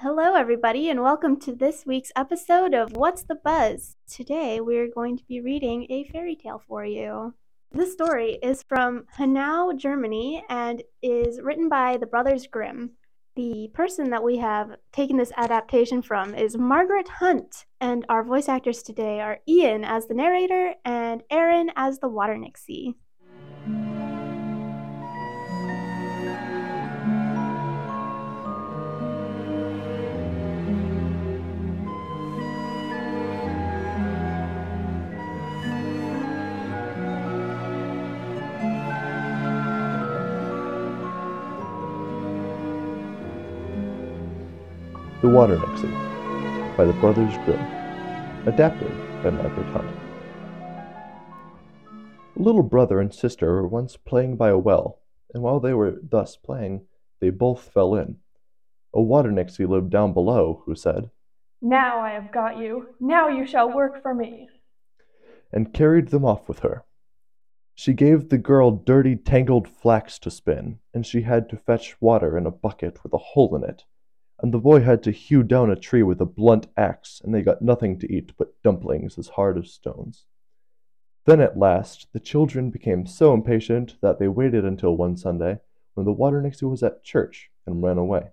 Hello, everybody, and welcome to this week's episode of What's the Buzz? Today, we're going to be reading a fairy tale for you. This story is from Hanau, Germany, and is written by the Brothers Grimm. The person that we have taken this adaptation from is Margaret Hunt, and our voice actors today are Ian as the narrator and Aaron as the water nixie. The Water Nixie by the Brothers Grimm. Adapted by Margaret Hunt. A little brother and sister were once playing by a well, and while they were thus playing, they both fell in. A water nixie lived down below, who said, Now I have got you. Now you shall work for me. and carried them off with her. She gave the girl dirty, tangled flax to spin, and she had to fetch water in a bucket with a hole in it and the boy had to hew down a tree with a blunt axe, and they got nothing to eat but dumplings as hard as stones. Then at last the children became so impatient that they waited until one Sunday, when the water nixie was at church, and ran away.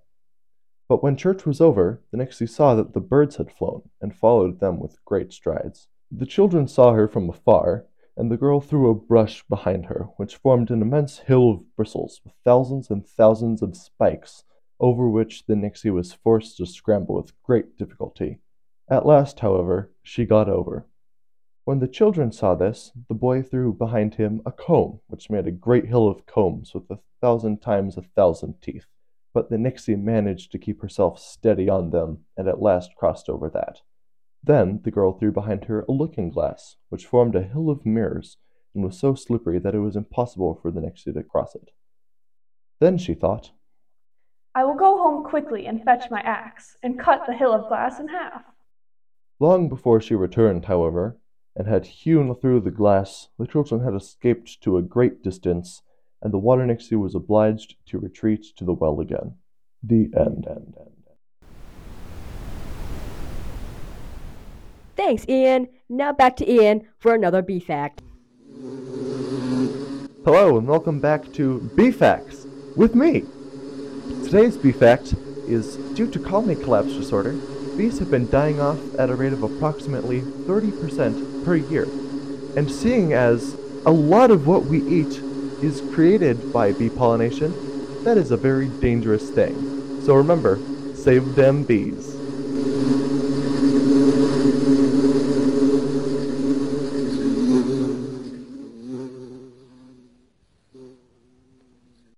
But when church was over, the nixie saw that the birds had flown, and followed them with great strides. The children saw her from afar, and the girl threw a brush behind her, which formed an immense hill of bristles, with thousands and thousands of spikes over which the nixie was forced to scramble with great difficulty. At last, however, she got over. When the children saw this, the boy threw behind him a comb, which made a great hill of combs with a thousand times a thousand teeth. But the nixie managed to keep herself steady on them, and at last crossed over that. Then the girl threw behind her a looking glass, which formed a hill of mirrors, and was so slippery that it was impossible for the nixie to cross it. Then she thought, I will go home quickly and fetch my axe, and cut the hill of glass in half. Long before she returned, however, and had hewn through the glass, the children had escaped to a great distance, and the water nixie was obliged to retreat to the well again. The end. end, end. Thanks, Ian. Now back to Ian for another bee fact. Hello, and welcome back to Bee Facts with me. Today's bee fact is due to colony collapse disorder, bees have been dying off at a rate of approximately 30% per year. And seeing as a lot of what we eat is created by bee pollination, that is a very dangerous thing. So remember, save them bees.